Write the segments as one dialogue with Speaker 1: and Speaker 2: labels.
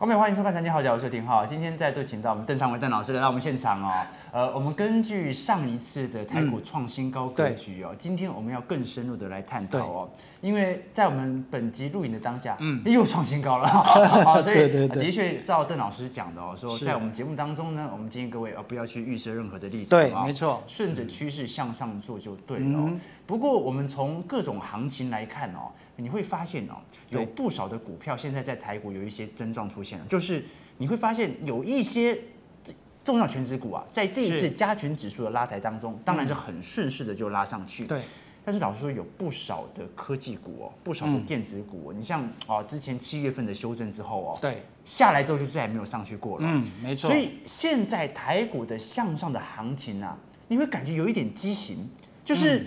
Speaker 1: 我们欢迎收看《财经好角》，我是廷浩。今天再度请到我们邓尚文邓老师来到我们现场哦。呃，我们根据上一次的台股创新高格局哦，今天我们要更深入的来探讨哦。因为在我们本集录影的当下，嗯，又创新高了，好，所以的确照邓老师讲的哦，说在我们节目当中呢，我们建议各位哦不要去预设任何的例子，
Speaker 2: 对，没错，
Speaker 1: 顺着趋势向上做就对了。不过我们从各种行情来看哦。你会发现哦，有不少的股票现在在台股有一些症状出现了，就是你会发现有一些重要权值股啊，在这一次加权指数的拉抬当中，当然是很顺势的就拉上去。对。但是老实说，有不少的科技股哦，不少的电子股，你像哦，之前七月份的修正之后哦，对，下来之后就再也没有上去过了。嗯，没错。所以现在台股的向上的行情啊，你会感觉有一点畸形，就是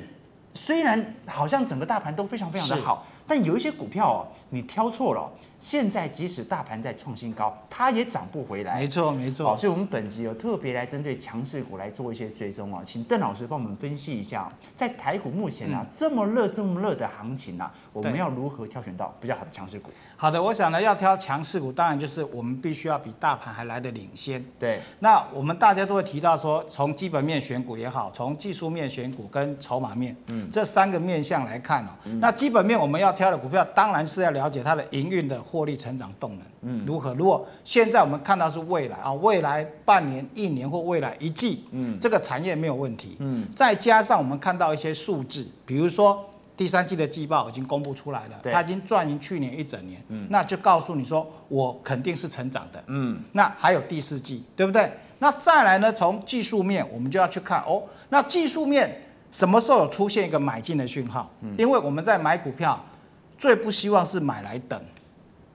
Speaker 1: 虽然好像整个大盘都非常非常的好。但有一些股票哦，你挑错了。现在即使大盘在创新高，它也涨不回来。
Speaker 2: 没错，没错。好，
Speaker 1: 所以我们本集有特别来针对强势股来做一些追踪啊，请邓老师帮我们分析一下，在台股目前啊这么热这么热的行情啊，我们要如何挑选到比较好的强势股？
Speaker 2: 好的，我想呢，要挑强势股，当然就是我们必须要比大盘还来的领先。
Speaker 1: 对。
Speaker 2: 那我们大家都会提到说，从基本面选股也好，从技术面选股跟筹码面，嗯，这三个面向来看哦，那基本面我们要挑的股票，当然是要了解它的营运的。获利成长动能，嗯，如何？如果现在我们看到是未来啊，未来半年、一年或未来一季，嗯，这个产业没有问题，嗯，再加上我们看到一些数字，比如说第三季的季报已经公布出来了，它已经赚赢去年一整年，嗯，那就告诉你说我肯定是成长的，嗯，那还有第四季，对不对？那再来呢？从技术面，我们就要去看哦，那技术面什么时候有出现一个买进的讯号？嗯，因为我们在买股票最不希望是买来等。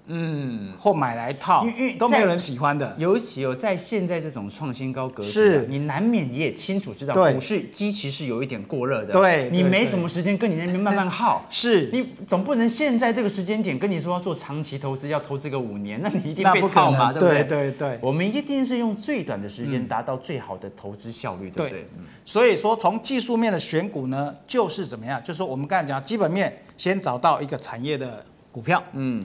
Speaker 2: 嗯，或买来套，因为都没有人喜欢的。
Speaker 1: 尤其有在现在这种创新高格局，是你难免你也清楚知道，股市机其实有一点过热的。对，你没什么时间跟你那边慢慢耗。是，你总不能现在这个时间点跟你说要做长期投资，要投资个五年，那你一定被套嘛，对不对？对对对，我们一定是用最短的时间达到最好的投资效率，对不对？
Speaker 2: 所以说，从技术面的选股呢，就是怎么样？就是说我们刚才讲基本面，先找到一个产业的股票，嗯。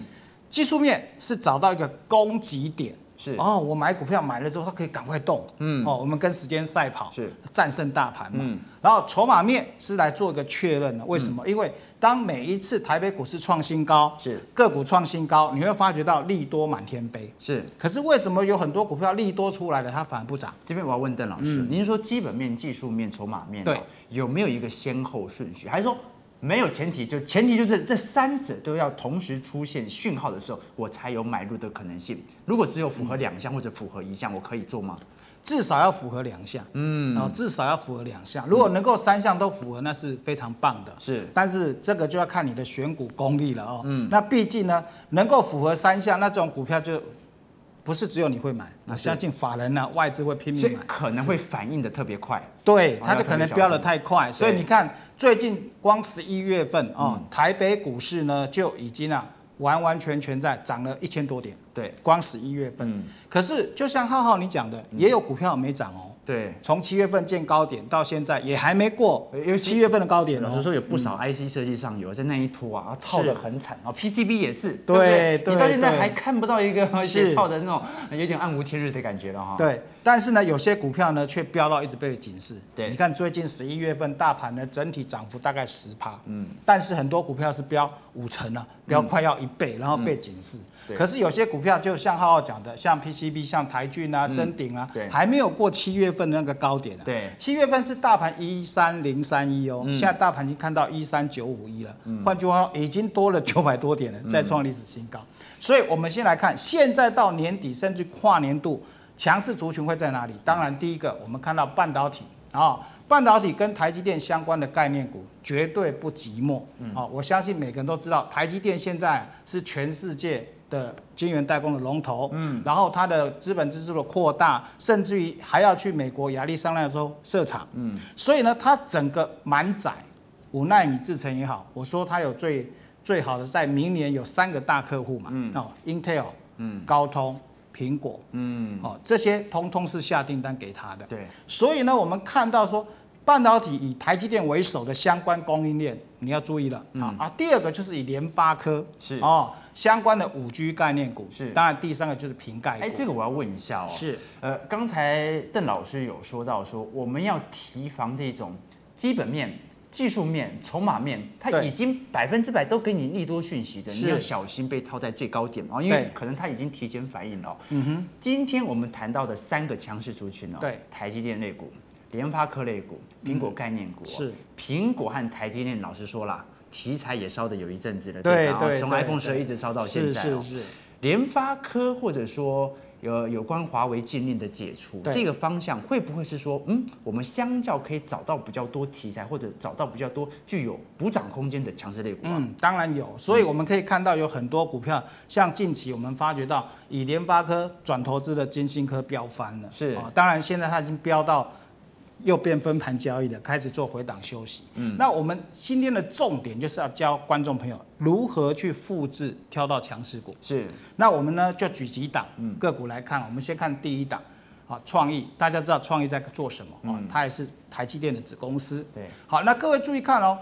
Speaker 2: 技术面是找到一个攻击点，是。哦，我买股票买了之后，它可以赶快动，嗯，哦，我们跟时间赛跑，是。战胜大盘嘛，嗯，然后筹码面是来做一个确认的，为什么？嗯、因为当每一次台北股市创新高，是。个股创新高，你会发觉到利多满天飞，是，可是为什么有很多股票利多出来了，它反而不涨？
Speaker 1: 这边我要问邓老师，嗯、您说基本面、技术面、筹码面，对，有没有一个先后顺序，还是说？没有前提，就前提就是这三者都要同时出现讯号的时候，我才有买入的可能性。如果只有符合两项或者符合一项，我可以做吗？
Speaker 2: 至少要符合两项，嗯，哦至少要符合两项。如果能够三项都符合，那是非常棒的。是，但是这个就要看你的选股功力了哦。嗯，那毕竟呢，能够符合三项，那这种股票就不是只有你会买，我相信法人呢、外资会拼命买，
Speaker 1: 可能会反应的特别快。
Speaker 2: 对，它就可能飙的太快，所以你看。最近光十一月份啊，嗯、台北股市呢就已经啊完完全全在涨了一千多点。对，光十一月份。嗯、可是就像浩浩你讲的，也有股票没涨哦。对，从七月份见高点到现在也还没过，因为七月份的高点。
Speaker 1: 老实说，有不少 IC 设计上游在那一拖啊，套得很惨啊。PCB 也是，对对，你到现在还看不到一个套的那种有点暗无天日的感觉了哈。
Speaker 2: 对，但是呢，有些股票呢却飙到一直被警示。对，你看最近十一月份大盘呢整体涨幅大概十趴，嗯，但是很多股票是飙五成了，飙快要一倍，然后被警示。可是有些股票就像浩浩讲的，像 PCB、像台郡啊、臻鼎啊，还没有过七月份的那个高点啊。对，七月份是大盘一三零三一哦，现在大盘已经看到一三九五一了。换句话说，已经多了九百多点了，再创历史新高。所以，我们先来看，现在到年底甚至跨年度，强势族群会在哪里？当然，第一个我们看到半导体啊，半导体跟台积电相关的概念股绝对不寂寞。啊，我相信每个人都知道，台积电现在是全世界。的晶圆代工的龙头，嗯，然后它的资本支出的扩大，甚至于还要去美国亚利桑那州设厂，嗯，所以呢，它整个满载五纳米制程也好，我说它有最最好的，在明年有三个大客户嘛，嗯，哦，Intel，嗯，高通，苹果，嗯，哦，这些通通是下订单给他的，对，所以呢，我们看到说半导体以台积电为首的相关供应链，你要注意了，啊、嗯、啊，第二个就是以联发科。是。哦。相关的五 G 概念股。
Speaker 1: 是，
Speaker 2: 当然第三个就是苹概股。
Speaker 1: 哎，这个我要问一下哦。
Speaker 2: 是，
Speaker 1: 呃，刚才邓老师有说到说，我们要提防这种基本面。技术面、筹码面，它已经百分之百都给你利多讯息的，你要小心被套在最高点哦，因为可能它已经提前反应了。嗯哼，今天我们谈到的三个强势族群哦，
Speaker 2: 对，
Speaker 1: 台积电类股、联发科类股、苹果概念股，是苹果和台积电，老实说啦，题材也烧的有一阵子了，对吧？从 iPhone 十二一直烧到现在哦。是是是，联发科或者说。有有关华为禁令的解除，这个方向会不会是说，嗯，我们相较可以找到比较多题材，或者找到比较多具有补涨空间的强势类股？
Speaker 2: 嗯，当然有。所以我们可以看到有很多股票，像近期我们发觉到以联发科转投资的金星科飙翻了。是啊，当然现在它已经飙到。又变分盘交易的，开始做回档休息。嗯，那我们今天的重点就是要教观众朋友如何去复制挑到强势股。是，那我们呢就举几档个股来看。我们先看第一档，啊，创意，大家知道创意在做什么啊？它也是台积电的子公司。对，好，那各位注意看哦，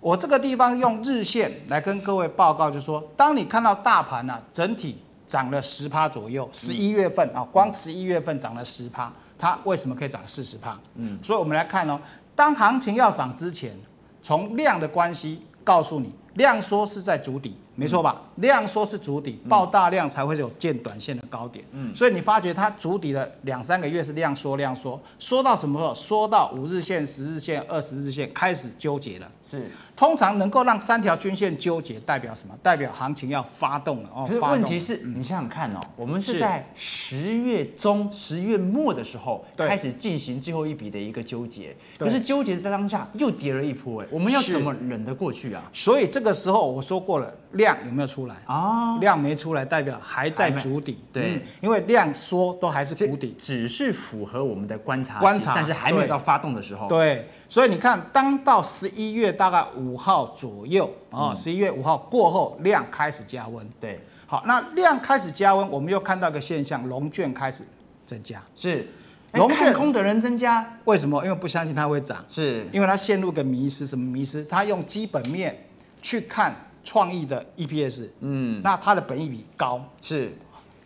Speaker 2: 我这个地方用日线来跟各位报告，就是说，当你看到大盘啊整体涨了十趴左右，十一月份啊，光十一月份涨了十趴。它为什么可以涨四十趴？嗯，所以我们来看哦，当行情要涨之前，从量的关系告诉你，量缩是在筑底，没错吧？量缩是主底，爆大量才会有见短线的高点。嗯，所以你发觉它主底的两三个月是量缩量缩，缩到什么时候？缩到五日线、十日线、二十日线开始纠结了。是。通常能够让三条均线纠结，代表什么？代表行情要发动了哦。可是
Speaker 1: 问题是，你想想看哦，我们是在十月中、十月末的时候开始进行最后一笔的一个纠结，可是纠结在当下又跌了一波，哎，我们要怎么忍得过去啊？
Speaker 2: 所以这个时候我说过了，量有没有出来哦？量没出来，代表还在筑底。对，因为量缩都还是谷底，
Speaker 1: 只是符合我们的观察观察，但是还没有到发动的时候。
Speaker 2: 对，所以你看，当到十一月大概五。号左右啊，十一月五号过后量开始加温。对，好，那量开始加温，我们又看到一个现象，龙卷开始增加。
Speaker 1: 是，龙卷空的人增加，
Speaker 2: 为什么？因为不相信它会涨。是，因为它陷入个迷失，什么迷失？他用基本面去看创意的 EPS，嗯，那它的本益比高。是，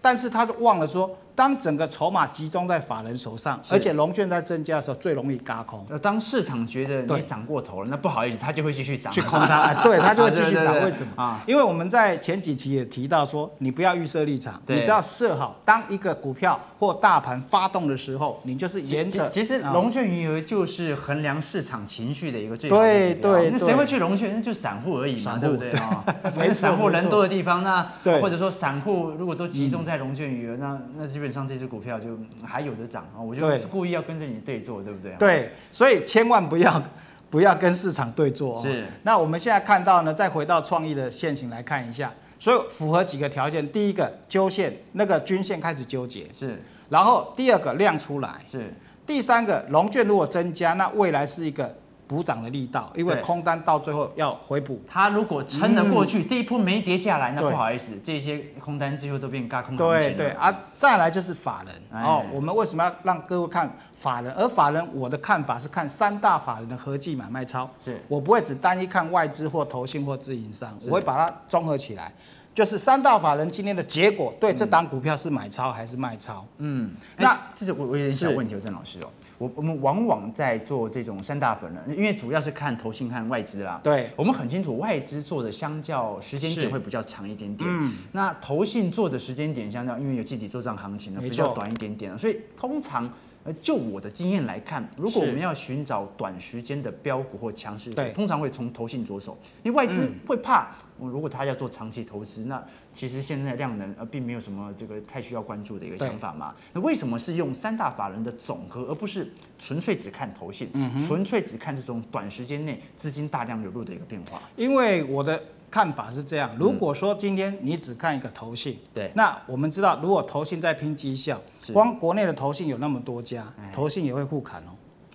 Speaker 2: 但是他都忘了说。当整个筹码集中在法人手上，而且龙券在增加的时候，最容易嘎空。
Speaker 1: 当市场觉得你涨过头了，那不好意思，它就会继续涨。
Speaker 2: 去空它，哎，对，它就会继续涨。为什么？啊，因为我们在前几期也提到说，你不要预设立场，你只要设好，当一个股票或大盘发动的时候，你就是沿着。
Speaker 1: 其实龙券余额就是衡量市场情绪的一个最好的指标。对对。那谁会去龙券？那就散户而已嘛，对不对啊？散户人多的地方，那或者说散户如果都集中在龙券余额，那那基本。基本上这只股票就还有的涨啊，我就故意要跟着你对做，对不对？
Speaker 2: 对，所以千万不要不要跟市场对做。是。那我们现在看到呢，再回到创意的线型来看一下，所以符合几个条件：第一个，纠线那个均线开始纠结；是。然后第二个，量出来；是。第三个，龙卷如果增加，那未来是一个。补涨的力道，因为空单到最后要回补。
Speaker 1: 它如果撑得过去，嗯、这一波没跌下来，那不好意思，这些空单最后都变轧空了。
Speaker 2: 对对啊，再来就是法人哦。我们为什么要让各位看法人？而法人，我的看法是看三大法人的合计买卖超。是，我不会只单一看外资或投信或自营商，我会把它综合起来，就是三大法人今天的结果，对这档股票是买超还是卖超？嗯，
Speaker 1: 那这是我我有点小问题，郑老师哦。我我们往往在做这种三大粉人，因为主要是看投信和外资啦。对，我们很清楚外资做的相较时间点会比较长一点点。嗯，那投信做的时间点相较，因为有集体做账行情呢，比较短一点点。所以通常，呃，就我的经验来看，如果我们要寻找短时间的标股或强势股，通常会从投信着手，因为外资会怕。我如果他要做长期投资，那其实现在量能呃并没有什么这个太需要关注的一个想法嘛。那为什么是用三大法人的总和，而不是纯粹只看投信，纯粹只看这种短时间内资金大量流入的一个变化？
Speaker 2: 因为我的看法是这样，如果说今天你只看一个投信，对，那我们知道如果投信在拼绩效，光国内的投信有那么多家，投信也会互砍哦。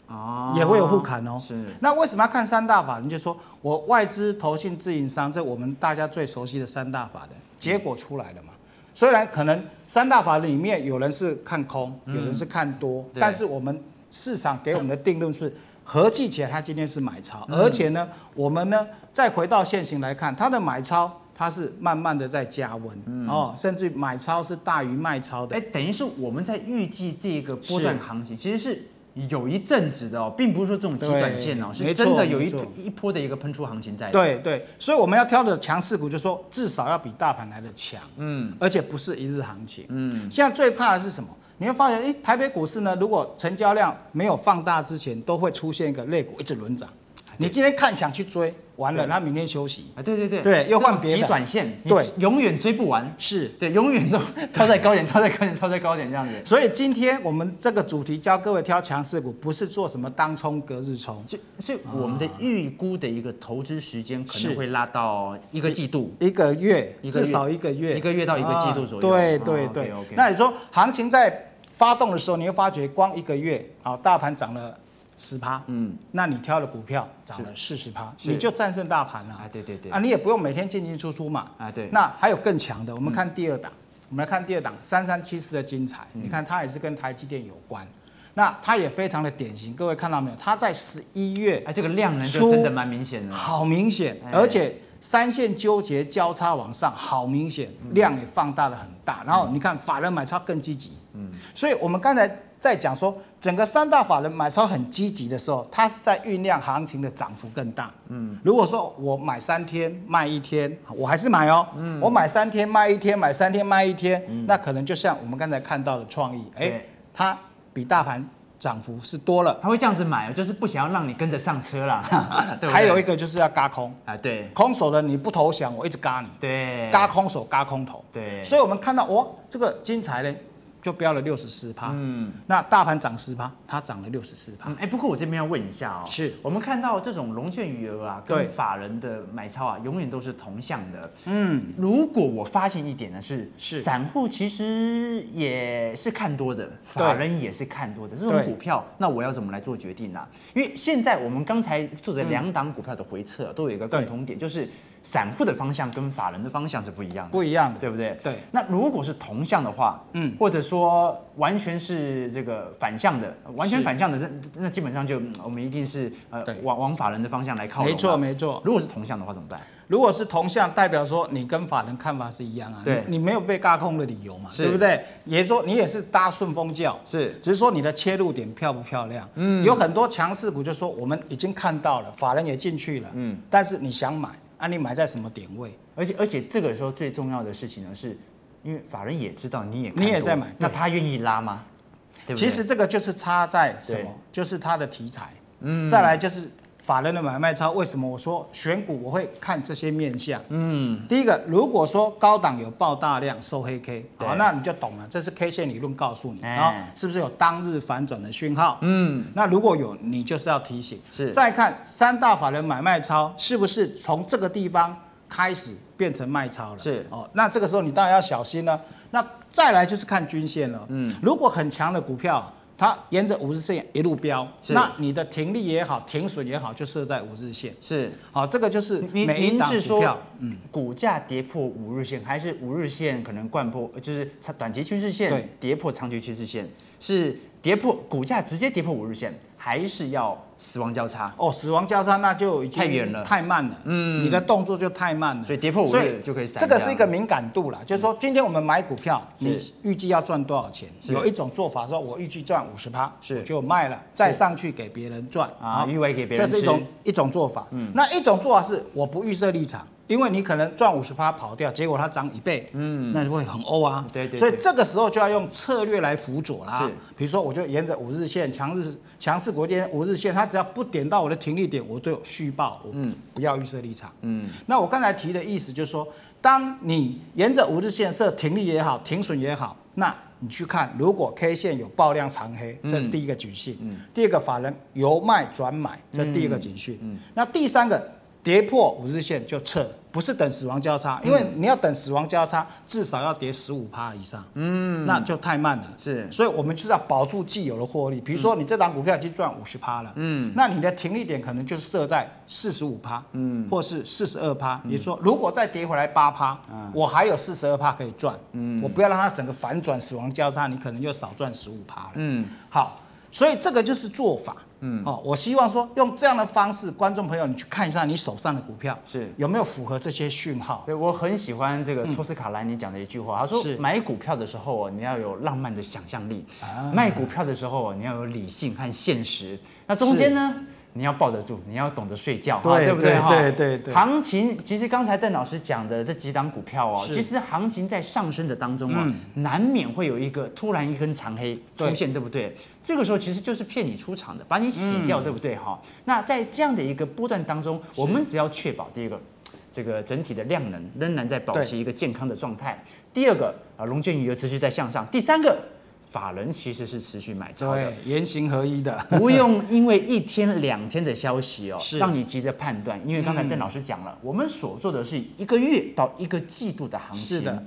Speaker 2: 哦，也会有互砍哦。是，那为什么要看三大法？人？就说我外资、投信、自营商，这我们大家最熟悉的三大法人，结果出来了嘛。虽然可能三大法人里面有人是看空，有人是看多，但是我们市场给我们的定论是合计起来，它今天是买超，而且呢，我们呢再回到现行来看，它的买超。它是慢慢的在加温，嗯、哦，甚至买超是大于卖超的。
Speaker 1: 哎，等于是我们在预计这个波段行情，其实是有一阵子的哦，并不是说这种极短线哦，是真的有一一波的一个喷出行情在。
Speaker 2: 对对，所以我们要挑的强势股，就是说至少要比大盘来的强，嗯，而且不是一日行情，嗯。现在最怕的是什么？你会发现，哎，台北股市呢，如果成交量没有放大之前，都会出现一个类股一直轮涨。你今天看想去追，完了，他明天休息。
Speaker 1: 啊，对对对，
Speaker 2: 对，又换别的。
Speaker 1: 短线，
Speaker 2: 对，
Speaker 1: 永远追不完，
Speaker 2: 是。
Speaker 1: 对，永远都套在高点，套在高点，套在高点这样子。
Speaker 2: 所以今天我们这个主题教各位挑强势股，不是做什么当冲、隔日冲，
Speaker 1: 所以我们的预估的一个投资时间可能会拉到一个季度、
Speaker 2: 一个月，至少一个月，
Speaker 1: 一个月到一个季度左右。
Speaker 2: 对对对，那你说行情在发动的时候，你会发觉光一个月，好，大盘涨了。十趴，嗯，那你挑的股票涨了四十趴，你就战胜大盘了。啊，
Speaker 1: 对对对，
Speaker 2: 啊，你也不用每天进进出出嘛。
Speaker 1: 啊，对。
Speaker 2: 那还有更强的，我们看第二档，我们来看第二档三三七四的精彩，你看它也是跟台积电有关，那它也非常的典型，各位看到没有？它在十一月，
Speaker 1: 哎，这个量能就真的蛮明显的，
Speaker 2: 好明显，而且三线纠结交叉往上，好明显，量也放大了很大。然后你看法人买超更积极，嗯，所以我们刚才。在讲说整个三大法人买超很积极的时候，它是在酝酿行情的涨幅更大。嗯，如果说我买三天卖一天，我还是买哦。嗯，我买三天卖一天，买三天卖一天，那可能就像我们刚才看到的创意，哎，它比大盘涨幅是多了。
Speaker 1: 他会这样子买，就是不想要让你跟着上车啦。
Speaker 2: 还有一个就是要嘎空
Speaker 1: 啊，对，
Speaker 2: 空手的你不投降，我一直嘎你。
Speaker 1: 对，
Speaker 2: 嘎空手嘎空头。
Speaker 1: 对，
Speaker 2: 所以我们看到哦，这个金财呢。就飙了六十四趴，嗯，那大盘涨十趴，它涨了六十四趴。
Speaker 1: 哎，不过我这边要问一下哦，
Speaker 2: 是。
Speaker 1: 我们看到这种融券余额啊，跟法人的买超啊，永远都是同向的。嗯，如果我发现一点呢，是是。散户其实也是看多的，法人也是看多的这种股票，那我要怎么来做决定呢？因为现在我们刚才做的两档股票的回撤都有一个共同点，就是。散户的方向跟法人的方向是不一样的，
Speaker 2: 不一样的，
Speaker 1: 对不对？
Speaker 2: 对。
Speaker 1: 那如果是同向的话，嗯，或者说完全是这个反向的，完全反向的，那那基本上就我们一定是呃往往法人的方向来靠。
Speaker 2: 没错没错。
Speaker 1: 如果是同向的话怎么办？
Speaker 2: 如果是同向，代表说你跟法人看法是一样啊，对，你没有被架空的理由嘛，对不对？也说你也是搭顺风轿，
Speaker 1: 是，
Speaker 2: 只是说你的切入点漂不漂亮？嗯，有很多强势股就说我们已经看到了，法人也进去了，嗯，但是你想买。啊，你买在什么点位？
Speaker 1: 而且而且这个时候最重要的事情呢，是因为法人也知道你也
Speaker 2: 你也在买，
Speaker 1: 那他愿意拉吗？对对？
Speaker 2: 其实这个就是差在什么？就是它的题材。嗯，再来就是。法人的买卖超，为什么我说选股我会看这些面相？嗯，第一个，如果说高档有爆大量收黑 K，好，那你就懂了，这是 K 线理论告诉你，然后是不是有当日反转的讯号？嗯，那如果有，你就是要提醒。是，再看三大法人买卖超是不是从这个地方开始变成卖超了？是，哦，那这个时候你当然要小心了。那再来就是看均线了。嗯，如果很强的股票。它沿着五日线一路飙，那你的停利也好，停损也好，就设在五日线。是，好，这个就是每一档股票，
Speaker 1: 嗯，股价跌破五日线，还是五日线可能贯破，就是短期趋势线跌破长期趋势线，是跌破股价直接跌破五日线。还是要死亡交叉
Speaker 2: 哦，死亡交叉那就已经太远了，太慢了。嗯，你的动作就太慢了，
Speaker 1: 所以跌破五日就可以。
Speaker 2: 这个是一个敏感度啦，就是说今天我们买股票，你预计要赚多少钱？有一种做法说，我预计赚五十趴，是就卖了，再上去给别人赚
Speaker 1: 啊，预为给别人。
Speaker 2: 这是一种一种做法。嗯，那一种做法是我不预设立场。因为你可能赚五十趴跑掉，结果它涨一倍，嗯，那就会很欧啊。对对。所以这个时候就要用策略来辅佐啦。是。比如说，我就沿着五日线强势强势国间五日线，它只要不点到我的停利点，我都有续报。嗯。不要预设立场。嗯。那我刚才提的意思就是说，当你沿着五日线设停利也好，停损也好，那你去看，如果 K 线有爆量长黑，这是第一个警讯。嗯。第二个，法人由卖转买，这是第一个警讯。嗯。那第三个。跌破五日线就撤，不是等死亡交叉，因为你要等死亡交叉，至少要跌十五趴以上，嗯，那就太慢了。是，所以我们就是要保住既有的获利。比如说你这档股票已经赚五十趴了，嗯，那你的停利点可能就是设在四十五趴，嗯，或是四十二趴。也就说，如果再跌回来八趴，我还有四十二趴可以赚，嗯，我不要让它整个反转死亡交叉，你可能又少赚十五趴了，嗯，好，所以这个就是做法。嗯，哦，我希望说用这样的方式，观众朋友你去看一下你手上的股票
Speaker 1: 是有
Speaker 2: 没有符合这些讯号。
Speaker 1: 对，我很喜欢这个托斯卡兰尼讲的一句话，他说买股票的时候哦，你要有浪漫的想象力；卖股票的时候哦，你要有理性和现实。那中间呢？你要抱得住，你要懂得睡觉，
Speaker 2: 对，
Speaker 1: 对不对？
Speaker 2: 对对对对。
Speaker 1: 行情其实刚才邓老师讲的这几档股票哦，其实行情在上升的当中啊，难免会有一个突然一根长黑出现，对不对？这个时候其实就是骗你出场的，把你洗掉，对不对？哈。那在这样的一个波段当中，我们只要确保第一个，这个整体的量能仍然在保持一个健康的状态；第二个啊，龙卷鱼又持续在向上；第三个。法人其实是持续买超的，
Speaker 2: 言行合一的，
Speaker 1: 不用因为一天两天的消息哦，是。让你急着判断。因为刚才邓老师讲了，嗯、我们所做的是一个月到一个季度的行情，是的，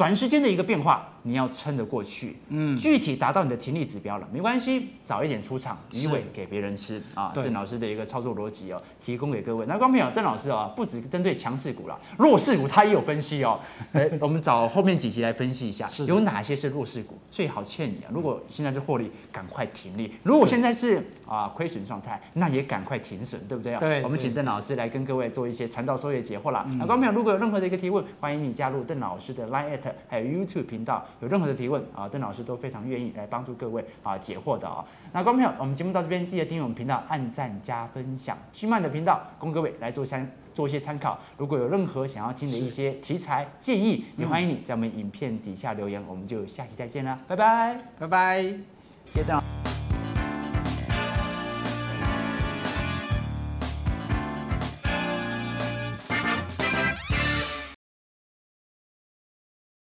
Speaker 1: 短时间的一个变化。你要撑得过去，嗯，具体达到你的停利指标了，没关系，早一点出场，鱼尾给别人吃啊。邓老师的一个操作逻辑哦，提供给各位。那观众朋友，邓老师啊，不止针对强势股了，弱势股他也有分析哦。我们找后面几集来分析一下，有哪些是弱势股，最好劝你啊。如果现在是获利，赶快停利；如果现在是啊亏损状态，那也赶快停损，对不对啊？对。我们请邓老师来跟各位做一些传道授业解惑啦。那观众朋友，如果有任何的一个提问，欢迎你加入邓老师的 Line@ 还有 YouTube 频道。有任何的提问啊，邓老师都非常愿意来帮助各位啊解惑的啊。那观众朋友，我们节目到这边，记得订阅我们频道，按赞加分享。区曼的频道供各位来做参做一些参考。如果有任何想要听的一些题材建议，也欢迎你在我们影片底下留言。我们就下期再见啦，拜拜，
Speaker 2: 拜拜，
Speaker 1: 谢谢邓老师。